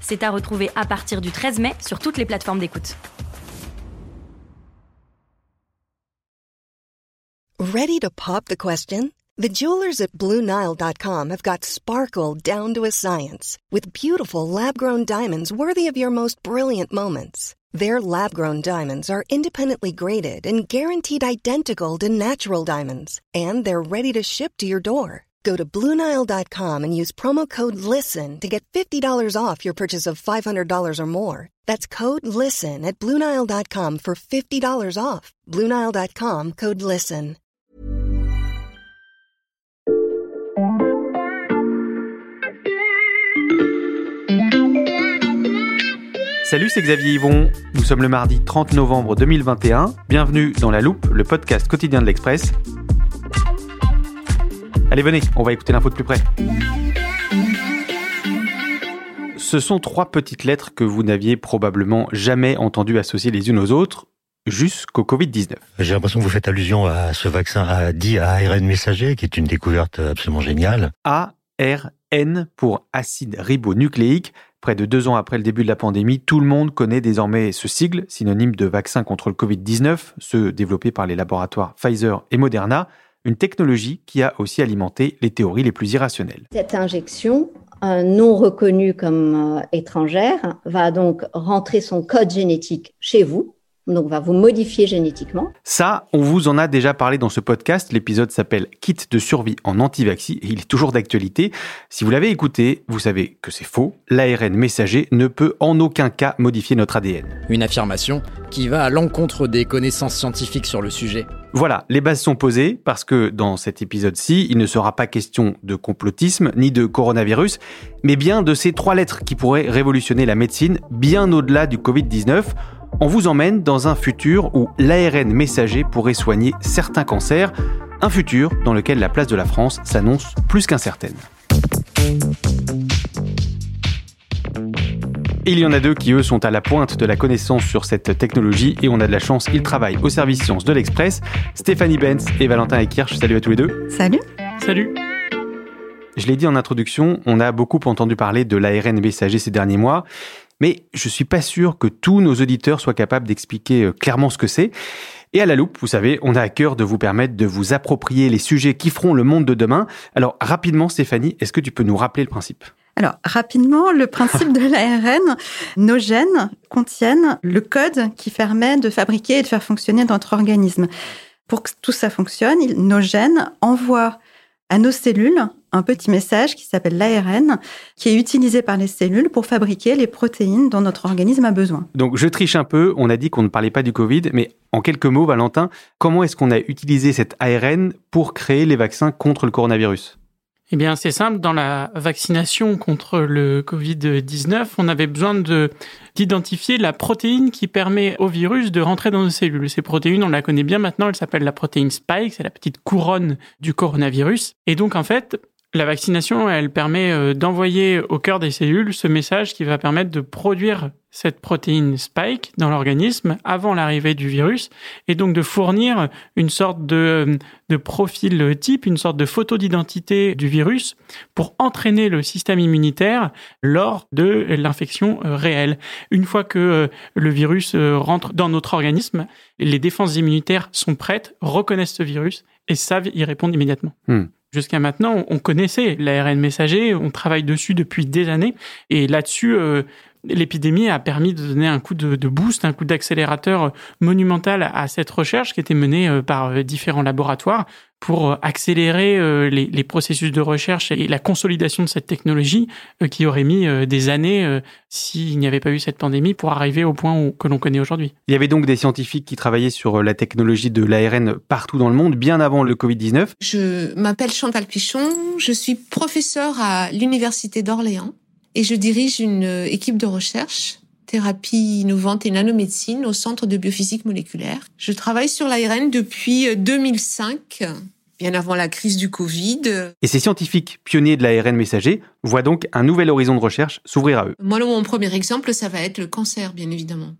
C'est à retrouver à partir du 13 mai sur toutes les plateformes d'écoute. Ready to pop the question? The jewelers at BlueNile.com have got sparkle down to a science with beautiful lab-grown diamonds worthy of your most brilliant moments. Their lab-grown diamonds are independently graded and guaranteed identical to natural diamonds, and they're ready to ship to your door. Go to Bluenile.com and use promo code LISTEN to get $50 off your purchase of $500 or more. That's code LISTEN at Bluenile.com for $50 off. Bluenile.com code LISTEN. Salut, c'est Xavier Yvon. Nous sommes le mardi 30 novembre 2021. Bienvenue dans La Loupe, le podcast quotidien de l'Express. Allez, venez, on va écouter l'info de plus près. Ce sont trois petites lettres que vous n'aviez probablement jamais entendu associer les unes aux autres jusqu'au Covid-19. J'ai l'impression que vous faites allusion à ce vaccin à, dit ARN messager, qui est une découverte absolument géniale. ARN pour acide ribonucléique. Près de deux ans après le début de la pandémie, tout le monde connaît désormais ce sigle, synonyme de vaccin contre le Covid-19, ceux développés par les laboratoires Pfizer et Moderna, une technologie qui a aussi alimenté les théories les plus irrationnelles. Cette injection, euh, non reconnue comme euh, étrangère, va donc rentrer son code génétique chez vous, donc va vous modifier génétiquement. Ça, on vous en a déjà parlé dans ce podcast. L'épisode s'appelle Kit de survie en antivaxi et il est toujours d'actualité. Si vous l'avez écouté, vous savez que c'est faux. L'ARN messager ne peut en aucun cas modifier notre ADN. Une affirmation qui va à l'encontre des connaissances scientifiques sur le sujet. Voilà, les bases sont posées parce que dans cet épisode-ci, il ne sera pas question de complotisme ni de coronavirus, mais bien de ces trois lettres qui pourraient révolutionner la médecine bien au-delà du Covid-19 on vous emmène dans un futur où l'ARN messager pourrait soigner certains cancers, un futur dans lequel la place de la France s'annonce plus qu'incertaine. Il y en a deux qui, eux, sont à la pointe de la connaissance sur cette technologie et on a de la chance, ils travaillent au service sciences de l'Express. Stéphanie Benz et Valentin Ekirch, salut à tous les deux. Salut. Salut. Je l'ai dit en introduction, on a beaucoup entendu parler de l'ARN messager ces derniers mois mais je suis pas sûr que tous nos auditeurs soient capables d'expliquer euh, clairement ce que c'est. Et à la loupe, vous savez, on a à cœur de vous permettre de vous approprier les sujets qui feront le monde de demain. Alors rapidement, Stéphanie, est-ce que tu peux nous rappeler le principe? Alors, rapidement, le principe de l'ARN, nos gènes contiennent le code qui permet de fabriquer et de faire fonctionner notre organisme. Pour que tout ça fonctionne, nos gènes envoient à nos cellules un petit message qui s'appelle l'ARN, qui est utilisé par les cellules pour fabriquer les protéines dont notre organisme a besoin. Donc je triche un peu, on a dit qu'on ne parlait pas du Covid, mais en quelques mots, Valentin, comment est-ce qu'on a utilisé cet ARN pour créer les vaccins contre le coronavirus? Eh bien, c'est simple. Dans la vaccination contre le Covid-19, on avait besoin de d'identifier la protéine qui permet au virus de rentrer dans nos cellules. Ces protéines, on la connaît bien maintenant. Elle s'appelle la protéine Spike. C'est la petite couronne du coronavirus. Et donc, en fait, la vaccination, elle permet euh, d'envoyer au cœur des cellules ce message qui va permettre de produire cette protéine spike dans l'organisme avant l'arrivée du virus et donc de fournir une sorte de, de profil type, une sorte de photo d'identité du virus pour entraîner le système immunitaire lors de l'infection euh, réelle. Une fois que euh, le virus rentre dans notre organisme, les défenses immunitaires sont prêtes, reconnaissent ce virus et savent y répondre immédiatement. Hmm. Jusqu'à maintenant, on connaissait l'ARN messager, on travaille dessus depuis des années, et là-dessus, euh, l'épidémie a permis de donner un coup de, boost, un coup d'accélérateur monumental à cette recherche qui était menée euh, par euh, différents laboratoires pour accélérer les, processus de recherche et la consolidation de cette technologie qui aurait mis des années s'il n'y avait pas eu cette pandémie pour arriver au point que l'on connaît aujourd'hui. Il y avait donc des scientifiques qui travaillaient sur la technologie de l'ARN partout dans le monde, bien avant le Covid-19. Je m'appelle Chantal Pichon, je suis professeure à l'Université d'Orléans et je dirige une équipe de recherche thérapie innovante et nanomédecine au Centre de biophysique moléculaire. Je travaille sur l'ARN depuis 2005 bien avant la crise du Covid. Et ces scientifiques pionniers de l'ARN messager voient donc un nouvel horizon de recherche s'ouvrir à eux. Moi, mon premier exemple, ça va être le cancer, bien évidemment.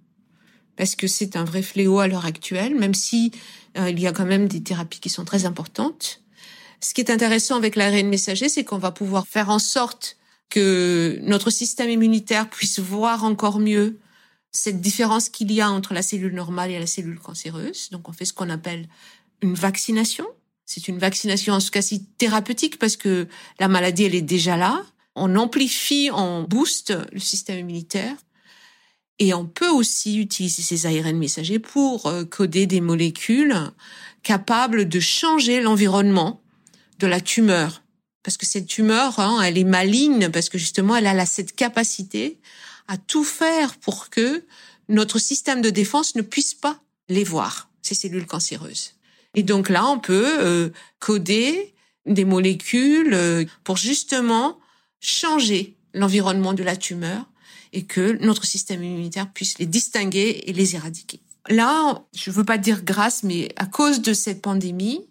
Parce que c'est un vrai fléau à l'heure actuelle, même si euh, il y a quand même des thérapies qui sont très importantes. Ce qui est intéressant avec l'ARN messager, c'est qu'on va pouvoir faire en sorte que notre système immunitaire puisse voir encore mieux cette différence qu'il y a entre la cellule normale et la cellule cancéreuse. Donc on fait ce qu'on appelle une vaccination. C'est une vaccination en ce cas-ci thérapeutique parce que la maladie, elle est déjà là. On amplifie, on booste le système immunitaire. Et on peut aussi utiliser ces ARN messagers pour euh, coder des molécules capables de changer l'environnement de la tumeur. Parce que cette tumeur, hein, elle est maligne parce que justement, elle a cette capacité à tout faire pour que notre système de défense ne puisse pas les voir, ces cellules cancéreuses. Et donc là, on peut euh, coder des molécules euh, pour justement changer l'environnement de la tumeur et que notre système immunitaire puisse les distinguer et les éradiquer. Là, je veux pas dire grâce, mais à cause de cette pandémie,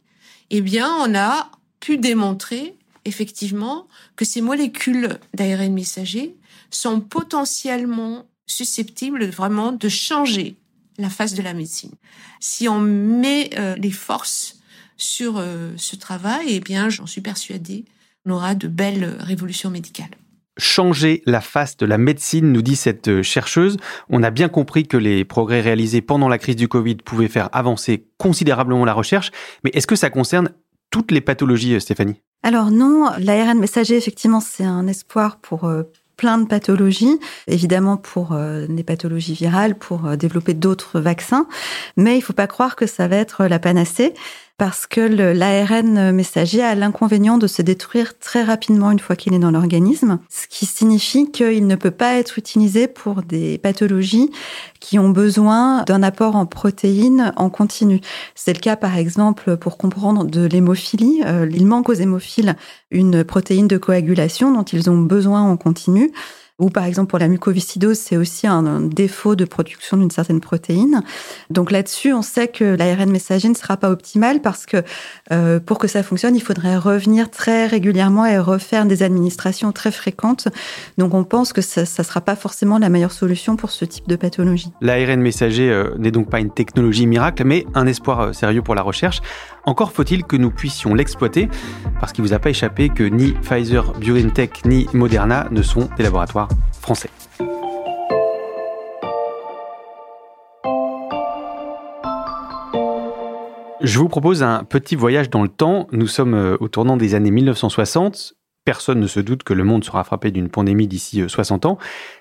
eh bien, on a pu démontrer effectivement que ces molécules d'ARN messager sont potentiellement susceptibles vraiment de changer la face de la médecine. Si on met euh, les forces sur euh, ce travail, eh bien, j'en suis persuadée, on aura de belles révolutions médicales changer la face de la médecine, nous dit cette euh, chercheuse. On a bien compris que les progrès réalisés pendant la crise du Covid pouvaient faire avancer considérablement la recherche, mais est-ce que ça concerne toutes les pathologies, Stéphanie? Alors non, l'ARN messager, effectivement, c'est un espoir pour plein de pathologies, évidemment pour euh, des pathologies virales, pour euh, développer d'autres vaccins, mais il faut pas croire que ça va être la panacée parce que l'ARN messager a l'inconvénient de se détruire très rapidement une fois qu'il est dans l'organisme, ce qui signifie qu'il ne peut pas être utilisé pour des pathologies qui ont besoin d'un apport en protéines en continu. C'est le cas par exemple pour comprendre de l'hémophilie. Euh, il manque aux hémophiles une protéine de coagulation dont ils ont besoin en continu ou par exemple pour la mucoviscidose, c'est aussi un, défaut de production d'une certaine protéine. Donc là-dessus, on sait que l'ARN messager ne sera pas optimal parce que euh, pour que ça fonctionne, il faudrait revenir très régulièrement et refaire des administrations très fréquentes. Donc on pense que ça ne sera pas forcément la meilleure solution pour ce type de pathologie. L'ARN messager euh, n'est donc pas une technologie miracle, mais un espoir euh, sérieux pour la recherche. Encore faut-il que nous puissions l'exploiter, parce qu'il ne vous a pas échappé que ni Pfizer, BioNTech ni Moderna ne sont des laboratoires Je vous propose un petit voyage dans le temps. Nous sommes euh, au tournant des années 1960 Personne ne se doute que le monde sera frappé d'une pandémie d'ici 60 euh, ans,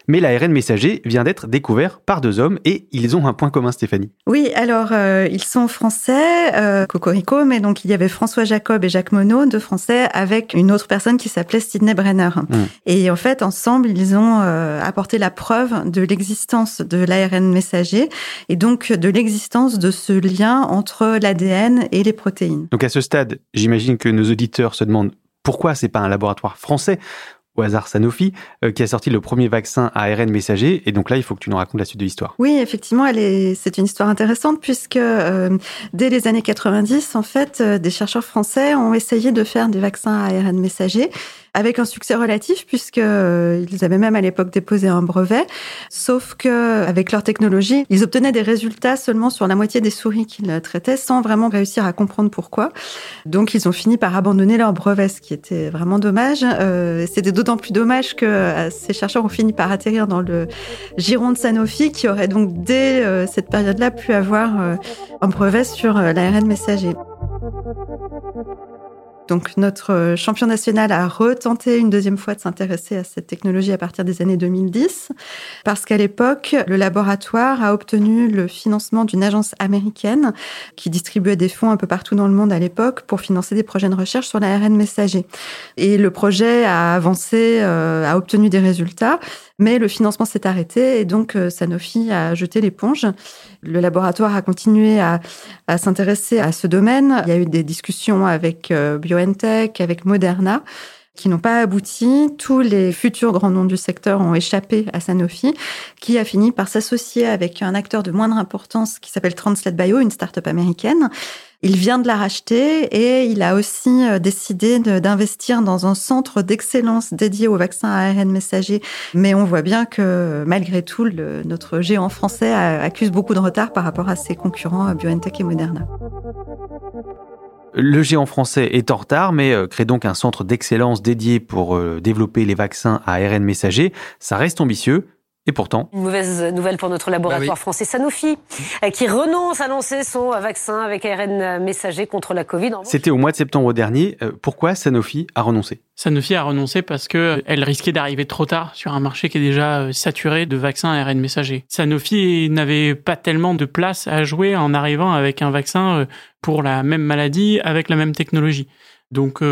mais l'ARN messager vient d'être découvert par deux hommes et ils ont un point commun, Stéphanie. Oui, alors euh, ils sont français, euh, Cocorico, mais donc il y avait François Jacob et Jacques Monod, deux français, avec une autre personne qui s'appelait Sidney Brenner. Hmm. Et en fait, ensemble, ils ont apporté la preuve de l'existence de l'ARN messager et donc de l'existence de ce lien entre l'ADN et les protéines. Donc à ce stade, j'imagine que nos auditeurs se demandent pourquoi c'est pas un laboratoire français au hasard Sanofi, euh, qui a sorti le premier vaccin à ARN messager. Et donc là, il faut que tu nous racontes la suite de l'histoire. Oui, effectivement, elle est, c'est une histoire intéressante puisque euh, dès les années 90, en fait, euh, des chercheurs français ont essayé de faire des vaccins à ARN messager avec un succès relatif puisque euh, ils avaient même à l'époque déposé un brevet. Sauf que avec leur technologie, ils obtenaient des résultats seulement sur la moitié des souris qu'ils traitaient sans vraiment réussir à comprendre pourquoi. Donc ils ont fini par abandonner leur brevet, ce qui était vraiment dommage. Euh, C'était d'autant plus dommage que euh, ces chercheurs ont fini par atterrir dans le giron de Sanofi, qui aurait donc dès cette période-là pu avoir un brevet sur l'ARN messager. Donc notre euh, champion national a retenté une deuxième fois de s'intéresser à cette technologie à partir des années 2010, parce qu'à l'époque, le laboratoire a obtenu le financement d'une agence américaine qui distribuait des fonds un peu partout dans le monde à l'époque pour financer des projets de recherche sur l'ARN messager. Et le projet a avancé, euh, a obtenu des résultats, mais le financement s'est arrêté et donc euh, Sanofi a jeté l'éponge. Le laboratoire a continué à, s'intéresser à ce domaine. Il y a eu des discussions avec BioNTech, avec Moderna qui n'ont pas abouti. Tous les futurs grands noms du secteur ont échappé à Sanofi, qui a fini par s'associer avec un acteur de moindre importance qui s'appelle Translate Bio, une start-up américaine. Il vient de la racheter et il a aussi euh, décidé d'investir dans un centre d'excellence dédié aux vaccins à ARN messager. Mais on voit bien que malgré tout, notre géant français accuse beaucoup de retard par rapport à ses concurrents BioNTech et Moderna. Le géant français est en retard, mais euh, crée donc un centre d'excellence dédié pour euh, développer les vaccins à ARN messager. Ça reste ambitieux, et pourtant. Une mauvaise nouvelle pour notre laboratoire bah français Sanofi, euh, qui renonce à lancer son vaccin avec ARN messager contre la Covid. C'était au mois de septembre dernier. Euh, pourquoi Sanofi a renoncé? Sanofi a renoncé parce que elle risquait d'arriver trop tard sur un marché qui est déjà euh, saturé de vaccins ARN messager. Sanofi n'avait pas tellement de place à jouer en arrivant avec un vaccin pour la même maladie avec la même technologie. Donc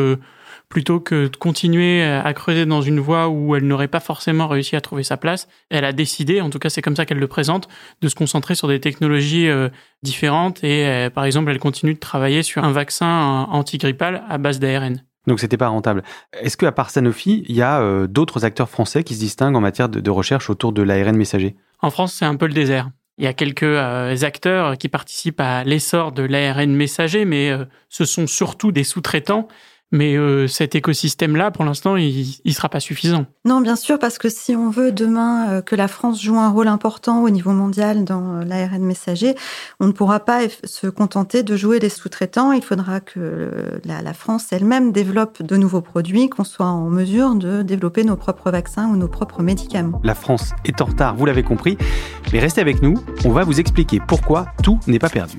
plutôt que de continuer à creuser dans une voie où elle n'aurait pas forcément réussi à trouver sa place, elle a décidé, en tout cas c'est comme ça qu'elle le présente, de se concentrer sur des technologies euh, différentes et euh, par exemple elle continue de travailler sur un vaccin antigrippal à base d'ARN. Donc c'était pas rentable. Est-ce qu'à part Sanofi, il y a euh, d'autres acteurs français qui se distinguent en matière de, recherche autour de l'ARN messager? En France, c'est un peu le désert. Il y a quelques acteurs qui participent à l'essor de l'ARN messager, mais ce sont surtout des sous-traitants mais euh, cet écosystème-là, pour l'instant, il ne sera pas suffisant. Non, bien sûr, parce que si on veut demain euh, que la France joue un rôle important au niveau mondial dans euh, l'ARN messager, on ne pourra pas se contenter de jouer les sous-traitants. Il faudra que la, France elle-même développe de nouveaux produits, qu'on soit en mesure de développer nos propres vaccins ou nos propres médicaments. La France est en retard, vous l'avez compris, mais restez avec nous, on va vous expliquer pourquoi tout n'est pas perdu.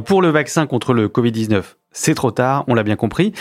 Pour le vaccin contre le Covid-19, c'est trop tard, on l'a bien compris.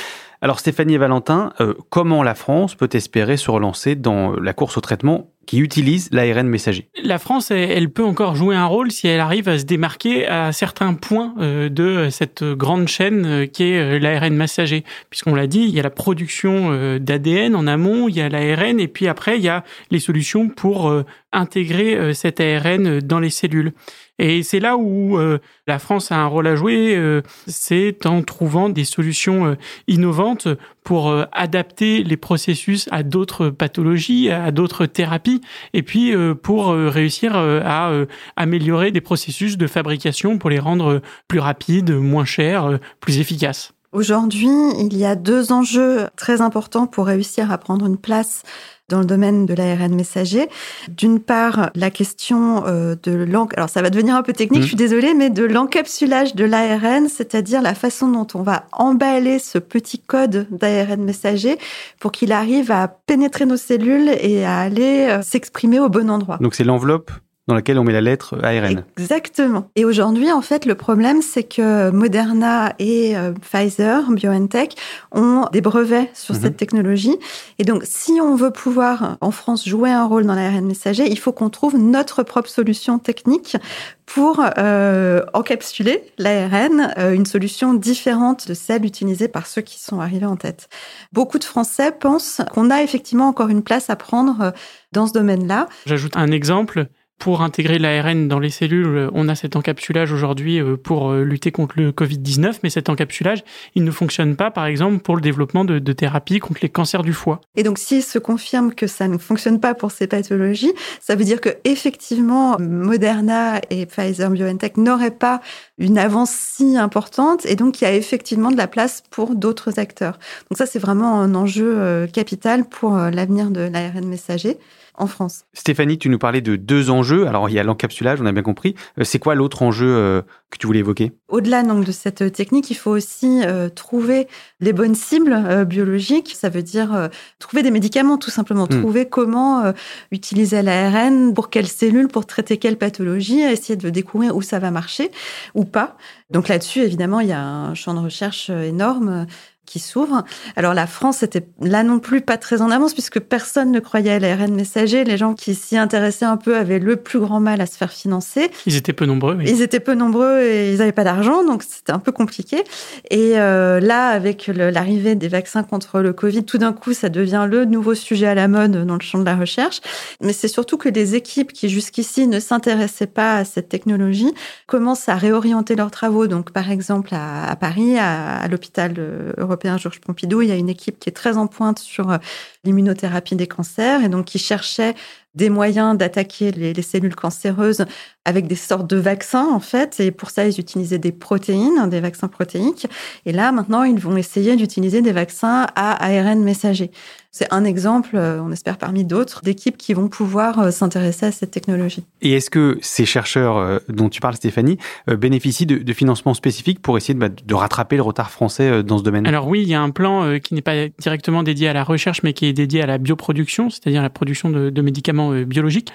Alors Stéphanie et Valentin, euh, comment la France peut espérer se relancer dans la course au traitement qui utilise l'ARN messager? La France, elle, peut encore jouer un rôle si elle arrive à se démarquer à certains points euh, de cette grande chaîne euh, qui est l'ARN messager. Puisqu'on l'a dit, il y a la production d'ADN en amont, il y a l'ARN, et puis après, il y a les solutions pour intégrer cet ARN dans les cellules. Et c'est là où euh, la France a un rôle à jouer, euh, c'est en des solutions euh, innovantes pour adapter les processus à d'autres pathologies, à d'autres thérapies, et puis pour réussir à améliorer des processus de fabrication pour les rendre plus rapides, moins chers, plus efficaces. Aujourd'hui, il y a deux enjeux très importants pour réussir à prendre une place dans le domaine de l'ARN messager. D'une part, la question euh, de l'encapsulage, alors ça va devenir un peu technique, mmh. je suis désolée, mais de l'encapsulage de l'ARN, c'est-à-dire la façon dont on va emballer ce petit code d'ARN messager pour qu'il arrive à pénétrer nos cellules et à aller euh, s'exprimer au bon endroit. Donc c'est l'enveloppe dans laquelle on met la lettre ARN. Exactement. Et aujourd'hui, en fait, le problème, c'est que Moderna et euh, Pfizer, BioNTech, ont des brevets sur cette mhm. technologie. Et donc, si on veut pouvoir, en France, jouer un rôle dans l'ARN messager, il faut qu'on trouve notre propre solution technique pour euh, encapsuler l'ARN, euh, une solution différente de celle utilisée par ceux qui sont arrivés en tête. Beaucoup de Français pensent qu'on a effectivement encore une place à prendre dans ce domaine-là. J'ajoute un exemple pour intégrer l'ARN dans les cellules, on a cet encapsulage aujourd'hui euh, pour euh, lutter contre le Covid-19, mais cet encapsulage, il ne fonctionne pas, par exemple, pour le développement de, thérapies contre les cancers du foie. Et donc, s'il se confirme que ça ne fonctionne pas pour ces pathologies, ça veut dire que effectivement, Moderna et Pfizer BioNTech n'auraient pas une avance si importante, et donc il y a effectivement de la place pour d'autres acteurs. Donc ça, c'est vraiment un enjeu euh, capital pour l'avenir de l'ARN messager. En France. Stéphanie, tu nous parlais de deux enjeux. Alors, il y a l'encapsulage, on a bien compris. Euh, c'est quoi l'autre enjeu euh, que tu voulais évoquer? Au-delà donc de cette technique, il faut aussi euh, trouver les bonnes cibles biologiques. Ça veut dire trouver des médicaments, tout simplement. Hmm. Trouver comment utiliser l'ARN, pour quelles cellules, pour traiter quelle pathologie, essayer de découvrir où ça va marcher ou pas. Donc là-dessus, évidemment, il y a un champ de recherche énorme qui s'ouvre. Alors la France était là non plus pas très en avance puisque personne ne croyait à l'ARN messager. Les gens qui s'y intéressaient un peu avaient le plus grand mal à se faire financer. Ils étaient peu nombreux. Ils étaient peu nombreux et ils n'avaient pas d'argent, donc c'était un peu compliqué. Et euh, là, avec l'arrivée des vaccins contre le Covid, tout d'un coup, ça devient le nouveau sujet à la mode dans le champ de la recherche. Mais c'est surtout que des équipes qui jusqu'ici ne s'intéressaient pas à cette technologie commencent à réorienter leurs travaux. Donc par exemple à, Paris, à, à l'hôpital européen européen Georges Pompidou, il y a une équipe qui est très en pointe sur euh, l'immunothérapie des cancers et donc qui cherchait des moyens d'attaquer les, cellules cancéreuses avec des sortes de vaccins en fait et pour ça ils utilisaient des protéines, des vaccins protéiques et là maintenant ils vont essayer d'utiliser des vaccins à ARN messager. C'est un exemple, euh, on espère parmi d'autres, d'équipes qui vont pouvoir euh, s'intéresser à cette technologie. Et est-ce que ces chercheurs euh, dont tu parles, Stéphanie, bénéficient de, financements spécifiques pour essayer de, bah, de, rattraper le retard français dans ce domaine Alors oui, il y a un plan qui n'est pas directement dédié à la recherche, mais qui est dédié à la bioproduction, c'est-à-dire la production de, de médicaments biologiques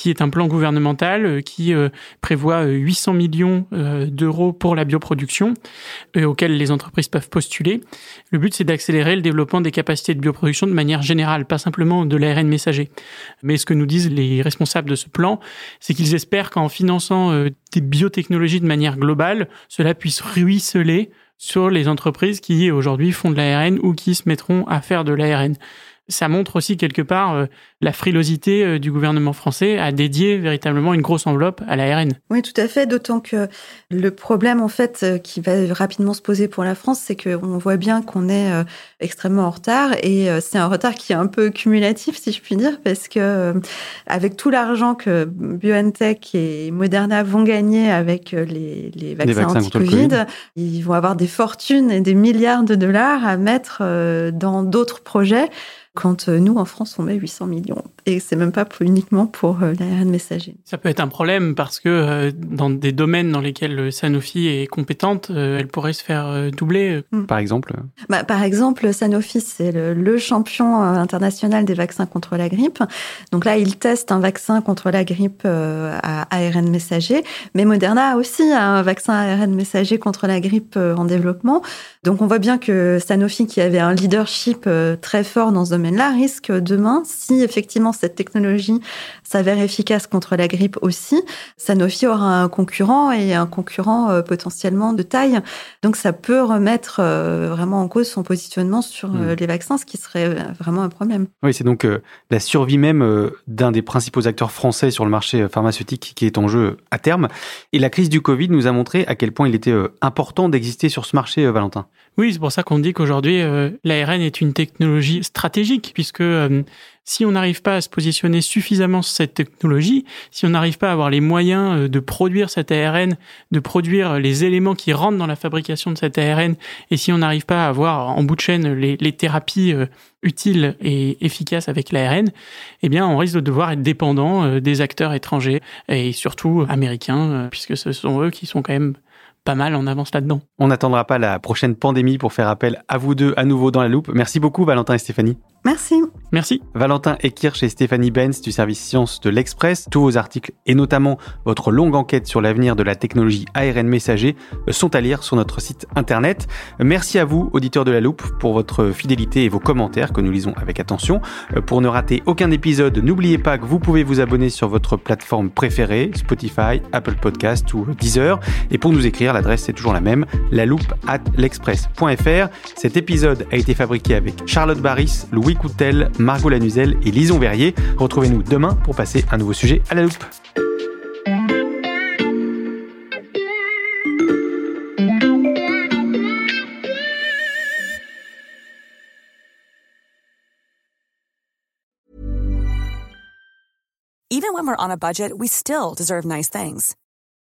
qui est un plan gouvernemental euh, qui euh, prévoit 800 euh, millions d'euros pour la bioproduction, auxquels les entreprises peuvent postuler. Le but, c'est d'accélérer le développement des capacités de bioproduction de manière générale, pas simplement de l'ARN messager. Mais ce que nous disent les responsables de ce plan, c'est qu'ils espèrent qu'en finançant des biotechnologies de manière globale, cela puisse ruisseler sur les entreprises qui aujourd'hui font de l'ARN ou qui se mettront à faire de l'ARN ça montre aussi quelque part euh, la frilosité euh, du gouvernement français à dédier véritablement une grosse enveloppe à l'ARN. Oui, tout à fait, d'autant que le problème en fait euh, qui va rapidement se poser pour la France, c'est qu'on voit bien qu'on est extrêmement en retard et c'est un retard qui est un peu cumulatif si je puis dire parce que avec tout l'argent que BioNTech et Moderna vont gagner avec les, les vaccins, anti-Covid, ils vont avoir des fortunes et des milliards de dollars à mettre dans d'autres projets quand euh, nous, en France, on met 800 millions. Et c'est même pas uniquement pour euh, l'ARN messager. Ça peut être un problème parce que euh, dans des domaines dans lesquels Sanofi est compétente, elle pourrait se faire doubler. Hmm. Par exemple bah, Par exemple, Sanofi, c'est le, champion international des vaccins contre la grippe. Donc là, il teste un vaccin contre la grippe à ARN messager. Mais Moderna a aussi un vaccin à ARN messager contre la grippe en développement. Donc on voit bien que Sanofi, qui avait un leadership très fort dans ce domaine-là, risque demain, si effectivement cette technologie s'avère efficace contre la grippe aussi, Sanofi aura un concurrent et un concurrent euh, potentiellement de taille. Donc ça peut remettre euh, vraiment en cause son positionnement sur euh, hmm. les vaccins, ce qui serait vraiment un problème. Oui, c'est donc la survie même d'un des principaux acteurs français sur le marché pharmaceutique qui est en jeu à terme. Et la crise du Covid nous a montré à quel point il était important d'exister sur ce marché, Valentin. Oui, c'est pour ça qu'on dit qu'aujourd'hui, l'ARN est une technologie stratégique, puisque si on n'arrive pas à se positionner suffisamment sur cette technologie, si on n'arrive pas à avoir les moyens euh, de produire cet ARN, de produire les éléments qui rentrent dans la fabrication de cet ARN, et si on n'arrive pas à avoir en bout de chaîne les, thérapies euh, utiles et efficaces avec l'ARN, eh bien, on risque de devoir être dépendant euh, des acteurs étrangers et surtout américains, puisque ce sont eux qui sont quand même pas mal en avance là-dedans. On n'attendra pas la prochaine pandémie pour faire appel à vous deux à nouveau dans la loupe. Merci beaucoup Valentin et Stéphanie. Merci. Merci. Valentin Ekirch et Stéphanie Benz du service Sciences de l'Express. Tous vos articles et notamment votre longue enquête sur l'avenir de la technologie ARN messager sont à lire sur notre site internet. Merci à vous, auditeurs de la loupe, pour votre fidélité et vos commentaires que nous lisons avec attention. Pour ne rater aucun épisode, n'oubliez pas que vous pouvez vous abonner sur votre plateforme préférée, Spotify, Apple Podcast ou Deezer. Et pour nous écrire, l'adresse est toujours la même, la loupe at l'express.fr. Cet épisode a été fabriqué avec Charlotte Barris, Louis Louis Coutel, Margot Lanuzel et Lison Verrier. Retrouvez-nous demain pour passer un nouveau sujet à la loupe. Even when we're on a budget, we still deserve nice things.